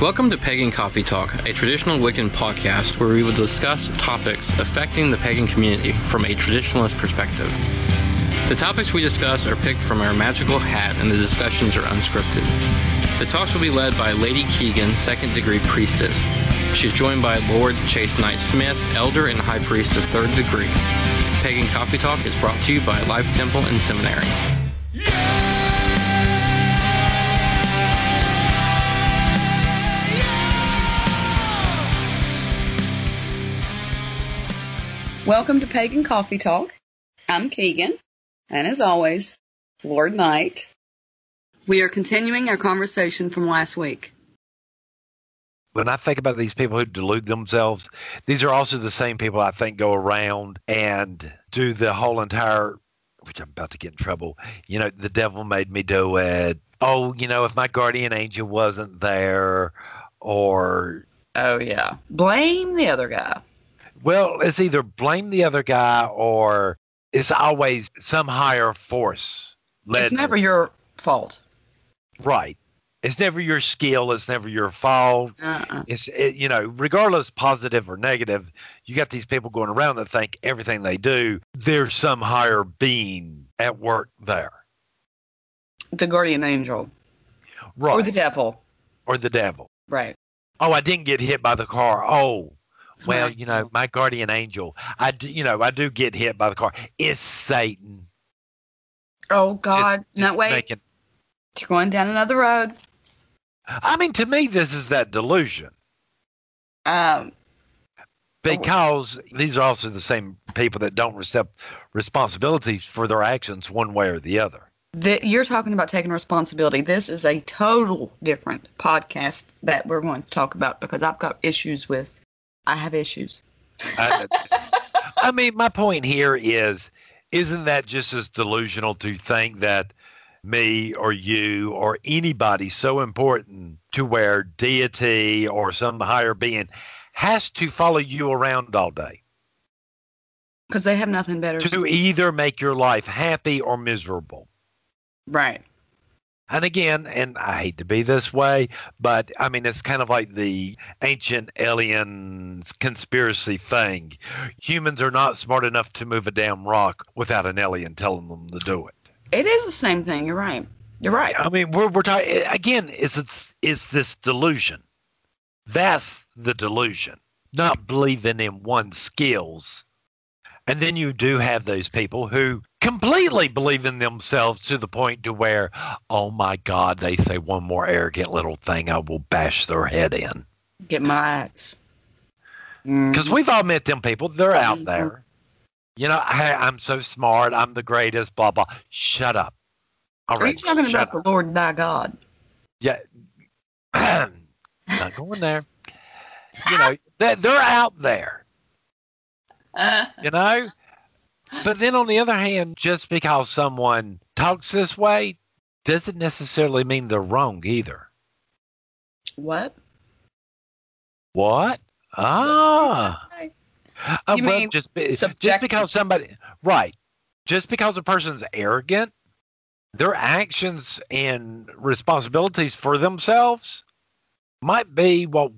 Welcome to Pagan Coffee Talk, a traditional Wiccan podcast where we will discuss topics affecting the pagan community from a traditionalist perspective. The topics we discuss are picked from our magical hat and the discussions are unscripted. The talks will be led by Lady Keegan, second degree priestess. She's joined by Lord Chase Knight Smith, elder and high priest of third degree. Pagan Coffee Talk is brought to you by Life Temple and Seminary. Welcome to Pagan Coffee Talk. I'm Keegan, and as always, Lord Knight. We are continuing our conversation from last week. When I think about these people who delude themselves, these are also the same people I think go around and do the whole entire, which I'm about to get in trouble. You know, the devil made me do it. Oh, you know, if my guardian angel wasn't there, or Oh, yeah. Blame the other guy. Well, it's either blame the other guy or it's always some higher force. led It's never your fault. right. It's never your skill. It's never your fault. Uh-uh. It's it, you know, regardless positive or negative, you got these people going around that think everything they do, there's some higher being at work there. The guardian angel. Right. Or the devil. Or the devil. Right. Oh, I didn't get hit by the car. Oh, well, you know, my guardian angel. I do, you know, I do get hit by the car. It's Satan. Oh, Just- God. no, just wait. making- You're going down another road. I mean, to me, this is that delusion Um, because these are also the same people that don't accept responsibilities for their actions one way or the other. the, you're talking about taking responsibility. This is a total different podcast that we're going to talk about because I've got issues with. I have issues. I, I mean, my point here is isn't that just as delusional to think that me or you or anybody so important to where deity or some higher being has to follow you around all day Because they have nothing better to either make your life happy or miserable? Right. And again, and I hate to be this way, but I mean, it's kind of like the ancient alien conspiracy thing. Humans are not smart enough to move a damn rock without an alien telling them to do it. It is the same thing. You're right. You're right. I mean, we're, we're talking, again, it's, it's, it's this delusion. That's the delusion, not believing in one's skills. And then you do have those people who completely believe in themselves to the point to where, oh my God, they say one more arrogant little thing, I will bash their head in. Get my axe. Mm. Because we've all met them people. They're out Mhm. there. You know, hey, I'm so smart. I'm the greatest, blah, blah. Shut up. All Are you talking shut about the Lord thy God? Yeah. Not going there. You know, they're, they're out there, Uh, you know? But then on the other hand, just because someone talks this way doesn't necessarily mean they're wrong either. what? What? Ah. Uh, You well, mean just, be, just because somebody, right. Just because a person's arrogant, their actions and responsibilities for themselves might be what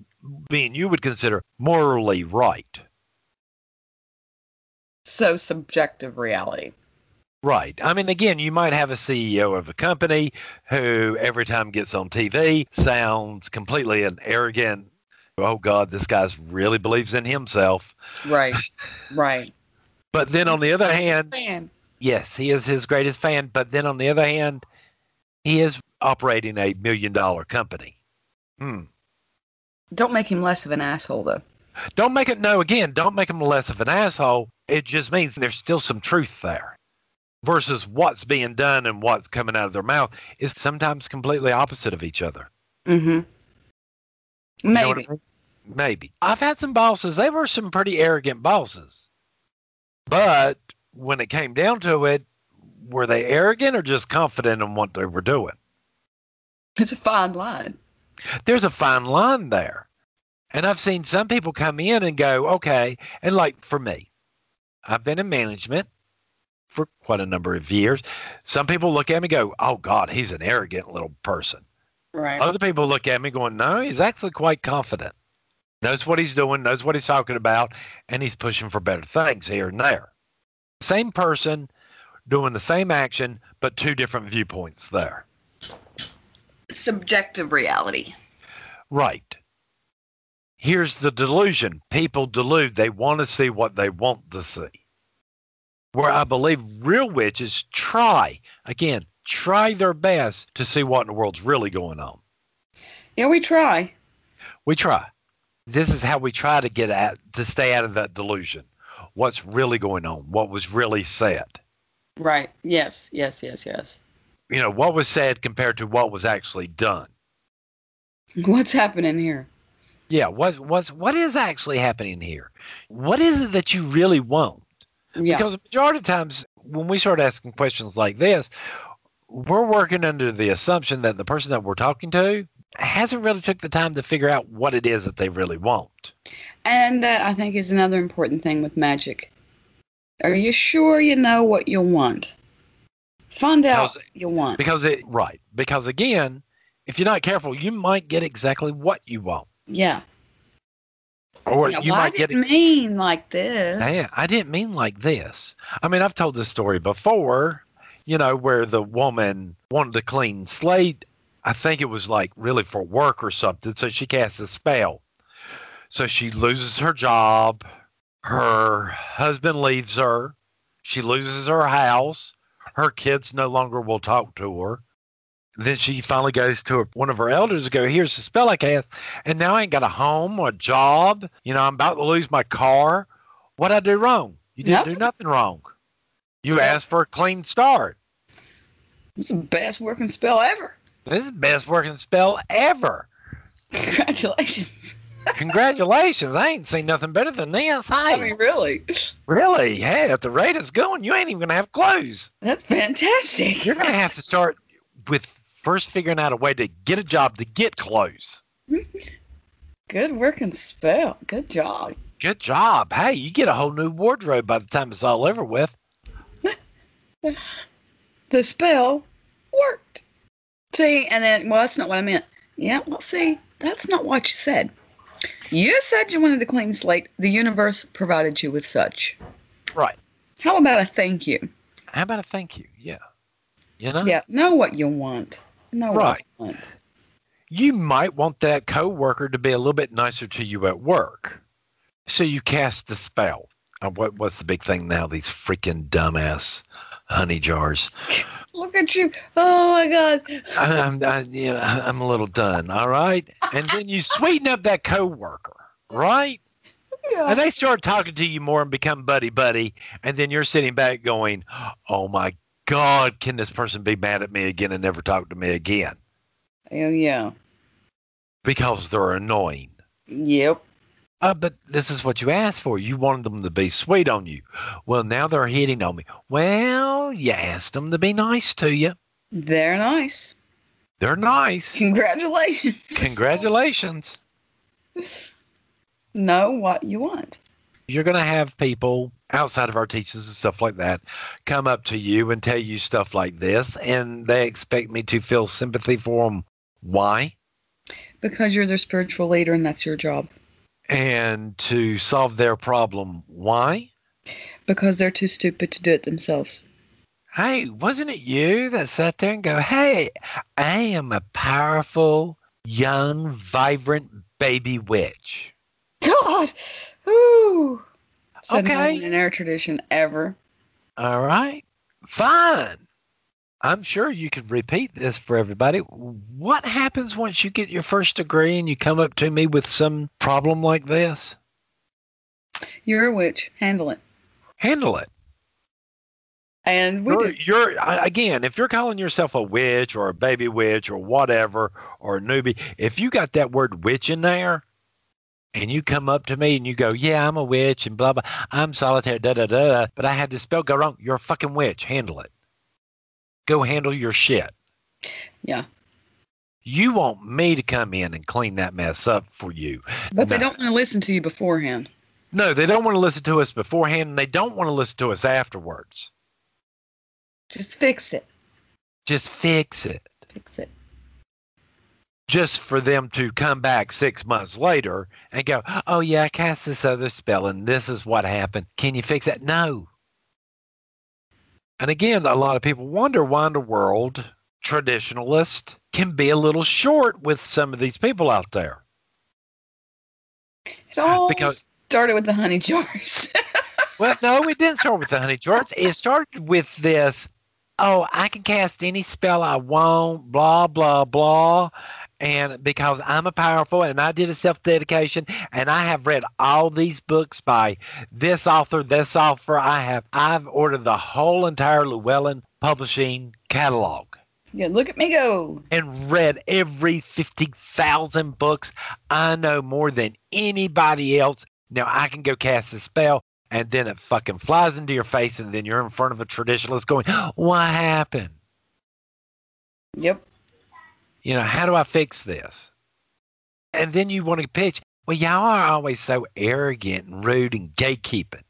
being you would consider morally right. So subjective reality. Right. I mean, again, you might have a CEO of a company who every time gets on TV sounds completely an arrogant. Oh God, this guy's really believes in himself. Right. right. But then on the other hand, Man. yes, he is his greatest fan. But then on the other hand, he is operating a million dollar company. Hmm. Don't make him less of an asshole, though. Don't make it, no, again, don't make him less of an asshole. It just means there's still some truth there. Versus what's being done and what's coming out of their mouth is sometimes completely opposite of each other. Mm-hmm. You know Maybe. I mean? Maybe. I've had some bosses, they were some pretty arrogant bosses. But when it came down to it, were they arrogant or just confident in what they were doing? It's a fine line. There's a fine line there. And I've seen some people come in and go, okay. And like for me, I've been in management for quite a number of years. Some people look at me and go, oh God, he's an arrogant little person. Right. Other people look at me going, no, he's actually quite confident. Knows what he's doing, knows what he's talking about, and he's pushing for better things here and there. Same person doing the same action, but two different viewpoints there. Subjective reality. Right. Here's the delusion people delude, they want to see what they want to see. Where I believe real witches try, again, try their best to see what in the world's really going on. Yeah, we try. We try. This is how we try to get at to stay out of that delusion. What's really going on? What was really said? Right. Yes. Yes. Yes. Yes. You know, what was said compared to what was actually done. What's happening here? Yeah, what what's what is actually happening here? What is it that you really want? Yeah. Because the majority of times when we start asking questions like this, we're working under the assumption that the person that we're talking to hasn't really took the time to figure out what it is that they really want. And that I think is another important thing with magic. Are you sure you know what you want? Find out Because- what you want. Because it right. Because again, if you're not careful, you might get exactly what you want. Yeah. Or yeah you might get didn't mean like this. Hey, I didn't mean like this. I mean, I've told this story before, you know, where the woman wanted to clean slate. I think it was like really for work or something. So she casts a spell. So she loses her job. Her husband leaves her. She loses her house. Her kids no longer will talk to her. Then she finally goes to her, one of her elders and go, here's the spell I cast. And now I ain't got a home or a job. You know, I'm about to lose my car. What'd I do wrong? You didn't do Nothing. nothing wrong. You asked for a clean start. It's the best working spell ever. This is the best working spell ever. Congratulations. Congratulations. I ain't seen nothing better than this. Hey, I mean, really. really? Hey, at the rate it's going, you ain't even going to have clothes. That's fantastic. You're going to have to start with first figuring out a way to get a job to get clothes. Good working spell. Good job. Good job. Hey, you get a whole new wardrobe by the time it's all over with. The spell worked. See, and then, well, that's not what I meant. Yeah, well, see, that's not what you said. You said you wanted a clean slate. The universe provided you with such. Right. How about a thank you? How about a thank you? Yeah. You know? Yeah, know what you want. Know Right. you might want that coworker to be a little bit nicer to you at work. So you cast the spell. Uh, what what's the big thing now? These freaking dumbass honey jars. Look at you. Oh my God. I'm I, you know, I'm a little done. All right, and then you sweeten up that coworker, right? Yeah. And they start talking to you more and become buddy buddy, and then you're sitting back going, "Oh my God, can this person be mad at me again and never talk to me again?" Oh, yeah. Because they're annoying. Yep. Uh, but this is what you asked for. You wanted them to be sweet on you. Well, now they're hitting on me. Well, you asked them to be nice to you. They're nice. They're nice. Congratulations. Congratulations. Know what you want. You're going to have people outside of our teachers and stuff like that come up to you and tell you stuff like this, and they expect me to feel sympathy for them. Why? Because you're their spiritual leader and that's your job. And to solve their problem. Why? Because they're too stupid to do it themselves. Hey, wasn't it you that sat there and go, hey, I am a powerful, young, vibrant baby witch? God! Ooh! Said Okay. in our tradition ever. All right, fine. I'm sure you could repeat this for everybody. What happens once you get your first degree and you come up to me with some problem like this? You're a witch. Handle it. Handle it. And we you're, do. you're again, if you're calling yourself a witch or a baby witch or whatever or a newbie, if you got that word witch in there, and you come up to me and you go, "Yeah, I'm a witch," and blah blah, I'm solitaire, da da da, da, but I had this spell go wrong. You're a fucking witch. Handle it. Go handle your shit. Yeah. You want me to come in and clean that mess up for you. But they don't want to listen to you beforehand. No, they don't want to listen to us beforehand, and they don't want to listen to us afterwards. Just fix it. Just fix it. Fix it. Just for them to come back six months later and go, oh, yeah, I cast this other spell and this is what happened. Can you fix that? No. And again, a lot of people wonder why in the world traditionalists can be a little short with some of these people out there. It all Because- started with the honey jars. Well, no, it didn't start with the honey jars. It started with this. Oh, I can cast any spell I want. Blah blah blah. And because I'm a powerful, and I did a self dedication, and I have read all these books by this author, this author. I have. I've ordered the whole entire Llewellyn Publishing catalog yeah, look at me go. and read every 50,000 books. I know more than anybody else. Now I can go cast a spell and then it fucking flies into your face and then you're in front of a traditionalist going, What happened? Yep. You know, how do I fix this? And then you want to pitch, well, y'all are always so arrogant and rude and gatekeeping.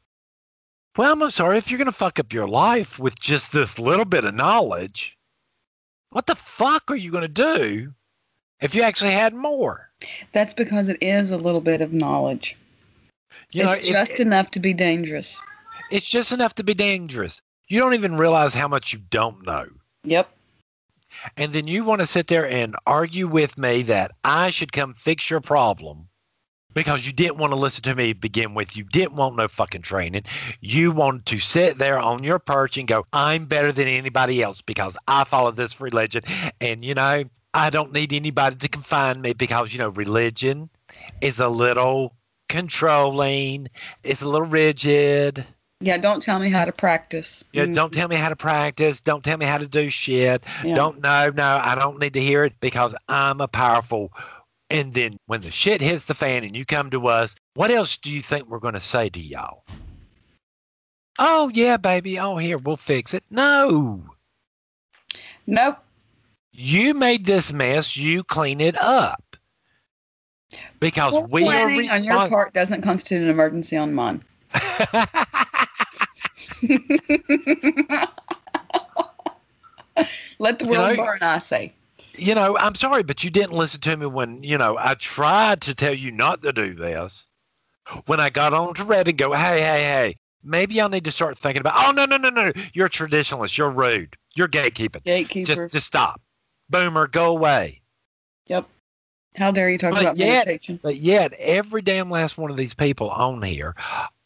Well, I'm sorry, if you're going to fuck up your life with just this little bit of knowledge, what the fuck are you going to do if you actually had more? That's because it is a little bit of knowledge. You know, it's it- just it- enough to be dangerous. it's just enough to be dangerous. You don't even realize how much you don't know. Yep. And then you want to sit there and argue with me that I should come fix your problem because you didn't want to listen to me to begin with. You didn't want no fucking training. You wanted to sit there on your perch and go, I'm better than anybody else because I follow this religion. And, you know, I don't need anybody to confine me because, you know, religion is a little controlling, it's a little rigid. Yeah, don't tell me how to practice. Yeah, Mm, don't tell me how to practice. Don't tell me how to do shit. yeah. Don't no, no, I don't need to hear it because I'm a powerful. And then when the shit hits the fan and you come to us, what else do you think we're going to say to y'all? Oh yeah, baby. Oh here, we'll fix it. No, Nope. you made this mess. You clean it up because Well, we are planning on your part doesn't constitute an emergency on mine. Let the You world know- burn, I say. you know, I'm sorry, but you didn't listen to me when, you know, I tried to tell you not to do this. When I got on to Reddit and go, hey, hey, hey, maybe y'all need to start thinking about, oh, no, no, no, no, you're a traditionalist. You're rude. You're gatekeeping. Gatekeeper. Just, just stop. Boomer, go away. Yep. How dare you talk But about yet- meditation? But yet, every damn last one of these people on here,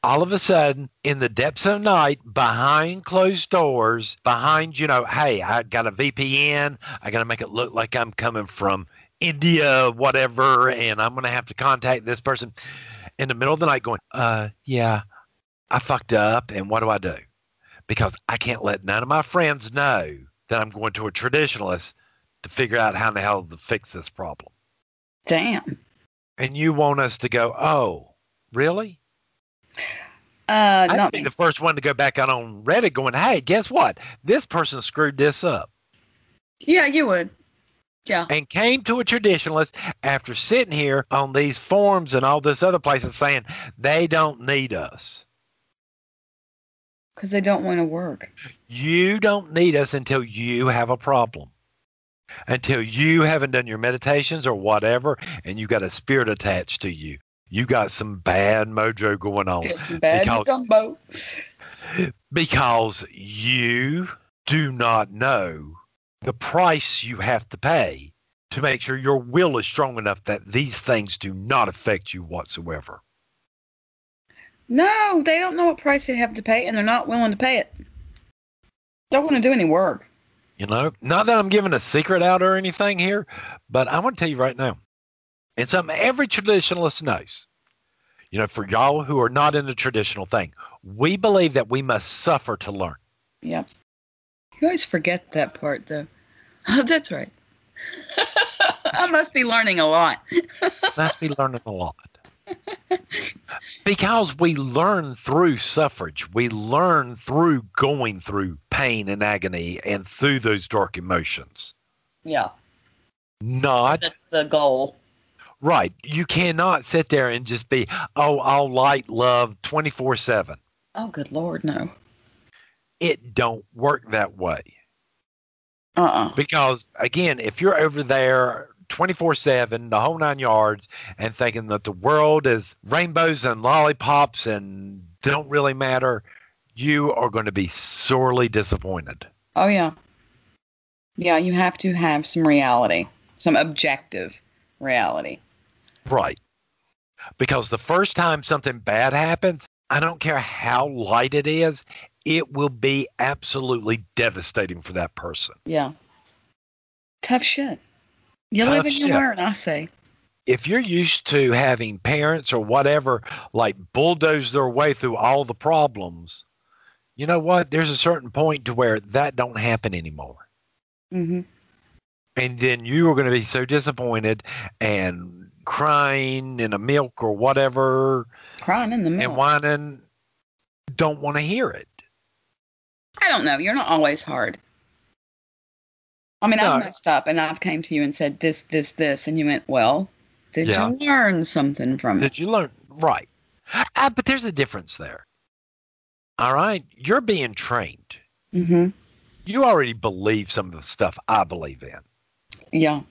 all of a sudden, in the depths of night, behind closed doors, behind, you know, hey, I got a VPN. I got to make it look like I'm coming from India, whatever, and I'm going to have to contact this person in the middle of the night going, uh, yeah, I fucked up, and what do I do? Because I can't let none of my friends know that I'm going to a traditionalist to figure out how in the hell to fix this problem Damn. and you want us to go, oh, really? Uh, I'd be me. the first one to go back out on Reddit going, hey, guess what? This person screwed this up Yeah, you would. Yeah. and came to a traditionalist after sitting here on these forums and all this other places saying they don't need us. Because they don't want to work. You don't need us until you have a problem. Until you haven't done your meditations or whatever, and you've got a spirit attached to you. You got some bad mojo going on. Get some bad because- gumbo. because you do not know the price you have to pay to make sure your will is strong enough that these things do not affect you whatsoever. No, they don't know what price they have to pay, and they're not willing to pay it. Don't want to do any work. You know, not that I'm giving a secret out or anything here, but I want to tell you right now, and something every traditionalist knows. You know, for y'all who are not in the traditional thing, we believe that we must suffer to learn. Yep. You always forget that part, though. Oh, That's right. I must be learning a lot. must be learning a lot. because we learn through suffrage. We learn through going through pain and agony and through those dark emotions. Yeah, Not that's the goal. Right. You cannot sit there and just be, oh, all light, love 24 7. Oh, good lord, no. It don't work that way. Uh-uh. Because again, if you're over there 24 7, the whole nine yards, and thinking that the world is rainbows and lollipops and don't really matter, you are going to be sorely disappointed. Oh, yeah. Yeah, you have to have some reality, some objective reality. Right. Because the first time something bad happens, I don't care how light it is, it will be absolutely devastating for that person. Yeah. Tough shit. You Tough live and you shit. learn, I say. If you're used to having parents or whatever like bulldoze their way through all the problems, you know what? There's a certain point to where that don't happen anymore. Mm-hmm. And then you are going to be so disappointed and crying in a milk or whatever Crying in the milk. and whining, don't want to hear it. I don't know. You're not always hard. I mean, No. I've messed up and I've came to you and said this, this, this, and you went, well, did Yeah. you learn something from it? Did you learn? Right. Ah, but there's a difference there. All right. You're being trained. hmm You already believe some of the stuff I believe in. Yeah.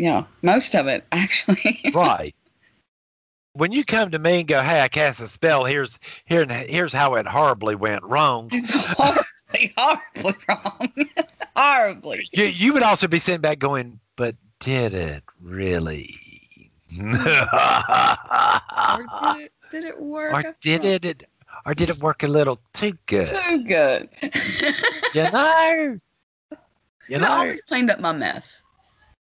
Yeah. Most of it, actually. Right. when you come to me and go, "Hey, I cast a spell. Here's here here's how it horribly went wrong," it's horribly, horribly wrong. horribly. you you would also be sitting back going, "But did it really?" Or did it, did it work? or did felt it? Or did it work a little too good? Too good. You know. You know. I always cleaned up my mess.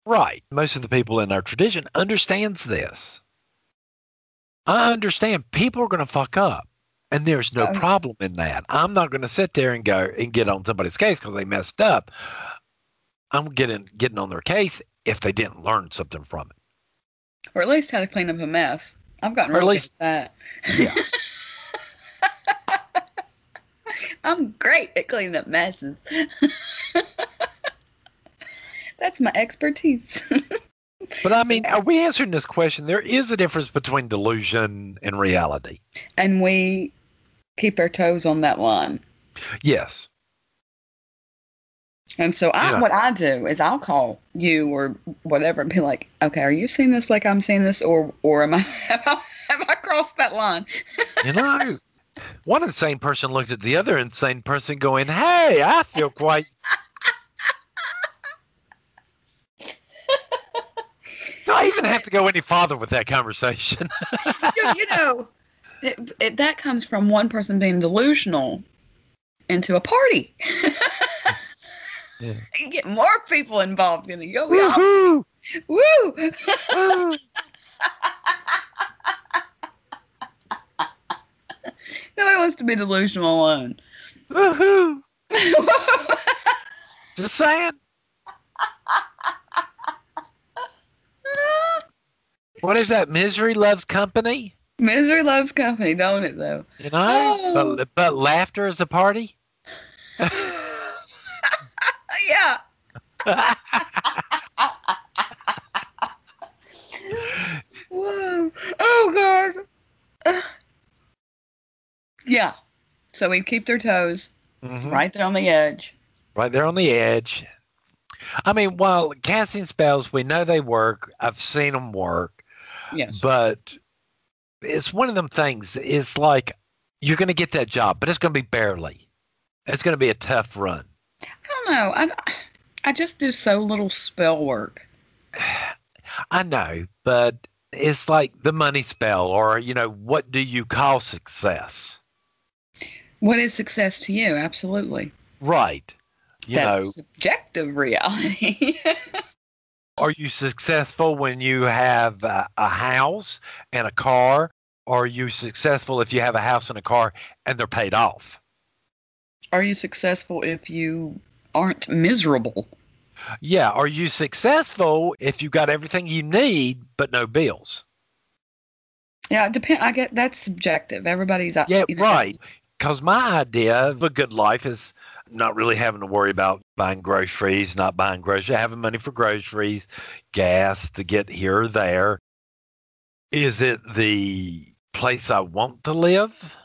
Right. Most of the people in our tradition understands this. I understand people are going to fuck up. And there's no problem in that. I'm not going to sit there and go and get on somebody's case because they messed up. I'm getting getting on their case if they didn't learn something from it. Or at least how to clean up a mess. I've gotten Or really least- at Yeah. that. I'm great at cleaning up messes. That's my expertise. but I mean, are we answering this question? There is a difference between delusion and reality. and we keep our toes on that line. Yes. And so I, Yeah. what I do is I'll call you or whatever and be like, okay, are you seeing this like I'm seeing this or or am I have I, have I crossed that line? You know, one insane person looked at the other insane person going, Hey, I feel quite. Even have to go any farther with that conversation? you, know, it, it, that comes from one person being delusional into a party. Yeah. You get more people involved in it. Yo, all, woo! Woo! Nobody wants to be delusional alone. Woohoo! Just saying. What is that? Misery loves company? Misery loves company, don't it, though? You know? Oh. But, but laughter is a party? Yeah. Whoa. Oh, God. Yeah. So we keep their toes Mhm. right there on the edge. right there on the edge. I mean, while casting spells, we know they work. I've seen them work, Yes. but it's one of them things. It's like you're going to get that job, but it's going to be barely. It's going to be a tough run. I don't know. I, I just do so little spell work. I know, but it's like the money spell, or you know, what do you call success? What is success to you? Absolutely. Right. You That's know, subjective reality. are you successful when you have a, a house and a car? Are you successful if you have a house and a car and they're paid off? Are you successful if you aren't miserable? Yeah. Are you successful if you got everything you need but no bills? Yeah, it depend. I get that's subjective. Everybody's Yeah, you know, right. Because my idea of a good life is not really having to worry about buying groceries, not buying groceries, having money for groceries, gas to get here or there. Is it the place I want to live?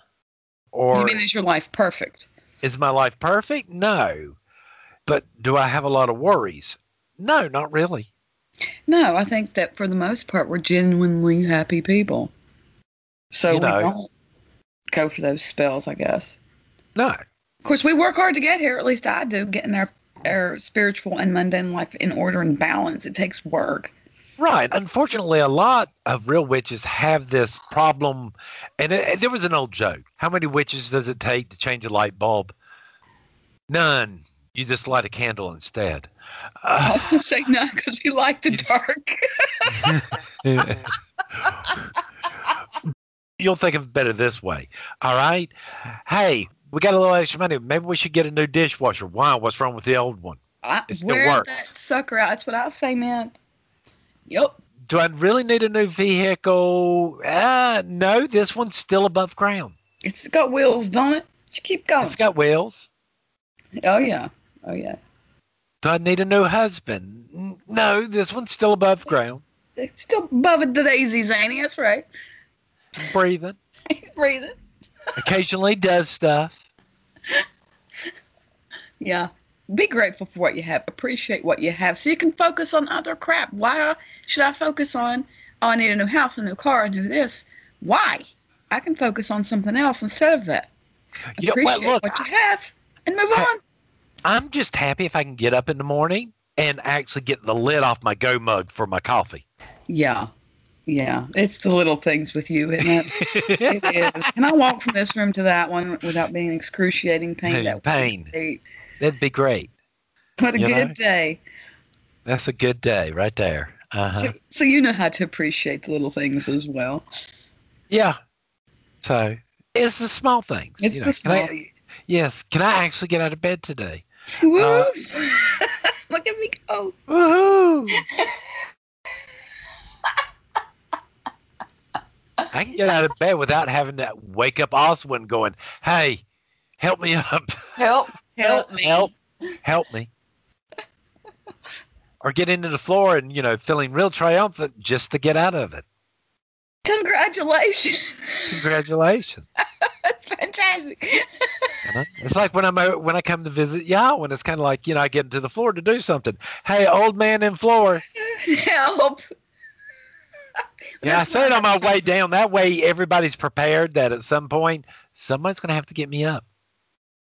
Or You mean is your life perfect? is my life perfect? No. But do I have a lot of worries? No, not really. No, I think that for the most part, we're genuinely happy people. So You we know. don't go for those spells, I guess. No. Of course, we work hard to get here. At least I do, getting our our spiritual and mundane life in order and balance. It takes work. Right. Unfortunately, a lot of real witches have this problem. And it, there was an old joke. How many witches does it take to change a light bulb? None. You just light a candle instead. I Uh, was going to say no because we like the dark. You'll think of it better this way. All right. Hey, we got a little extra money. Maybe we should get a new dishwasher. Why? What's wrong with the old one? I, It still works. that sucker out. That's what I say, man. Yep. Do I really need a new vehicle? Uh, no, this one's still above ground. It's got wheels, don't it? Just keep going. It's got wheels. Oh, yeah. Oh, yeah. Do I need a new husband? No, this one's still above ground. It's still above the daisies, ain't he? That's right. breathing. He's breathing. Occasionally does stuff. Yeah. Be grateful for what you have. Appreciate what you have so you can focus on other crap. Why should I focus on, oh, I need a new house, a new car, a new this? Why? I can focus on something else instead of that. You know, well, Appreciate look, what you have and move I- on. I'm just happy if I can get up in the morning and actually get the lid off my go mug for my coffee. Yeah. Yeah. It's the little things with you, isn't it? it is. Can I walk from this room to that one without being excruciating pain? That would be Pain. Great. That'd be great. What a You good know? day. That's a good day right there. Uh-huh. So, so you know how to appreciate the little things as well. yeah. So it's the small things. It's you the small Can I, yes. Can I actually get out of bed today? Woo! Uh, Look at me go. Woohoo! I can get out of bed without having to wake up Oswin going, hey, help me up. Help. Help me. Help. Help me. or get into the floor and, you know, feeling real triumphant just to get out of it. Congratulations. Congratulations. That's fantastic. You know? It's like when I'm out, when I come to visit y'all, when it's kind of like, you know, I get into the floor to do something. Hey, old man in floor. Help. Yeah, I That's say it on my way down. That way everybody's prepared that at some point somebody's going to have to get me up.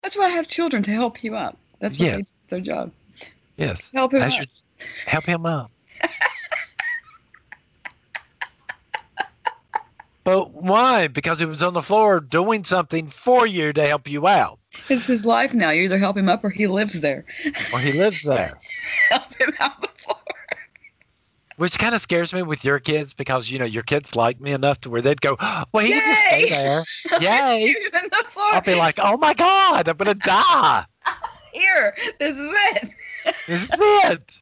That's why I have children to help you up. That's what Yes. they, their job. Yes. Help him up. help him up. but why? Because he was on the floor doing something for you to help you out. It's his life now. You either help him up or he lives there. Or he lives there. help him out. Which kind of scares me with your kids because, you know, your kids like me enough to where they'd go, oh, well, he would just stay there. Yay. Leave him in the floor. I'll be like, oh my God, I'm going to die. Here, this is it. This is it.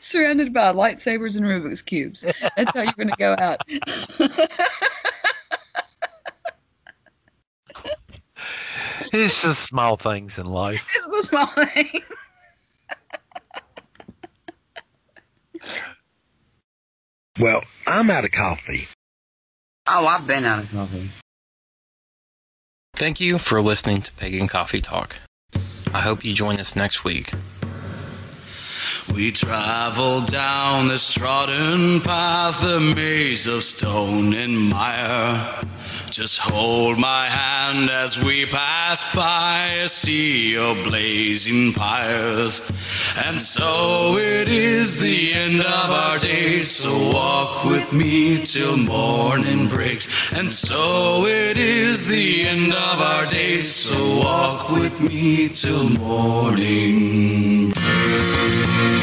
Surrounded by lightsabers and Rubik's cubes. That's how you're going to go out. It's just small things in life. It's the small thing. Well, I'm out of coffee. Oh, I've been out of coffee. Thank you for listening to Pagan Coffee Talk. I hope you join us next week. We travel down this trodden path, a maze of stone and mire. Just hold my hand as we pass by a sea of blazing fires. And so it is the end of our days, so walk with me till morning breaks. And so it is the end of our days, so walk with me till morning breaks.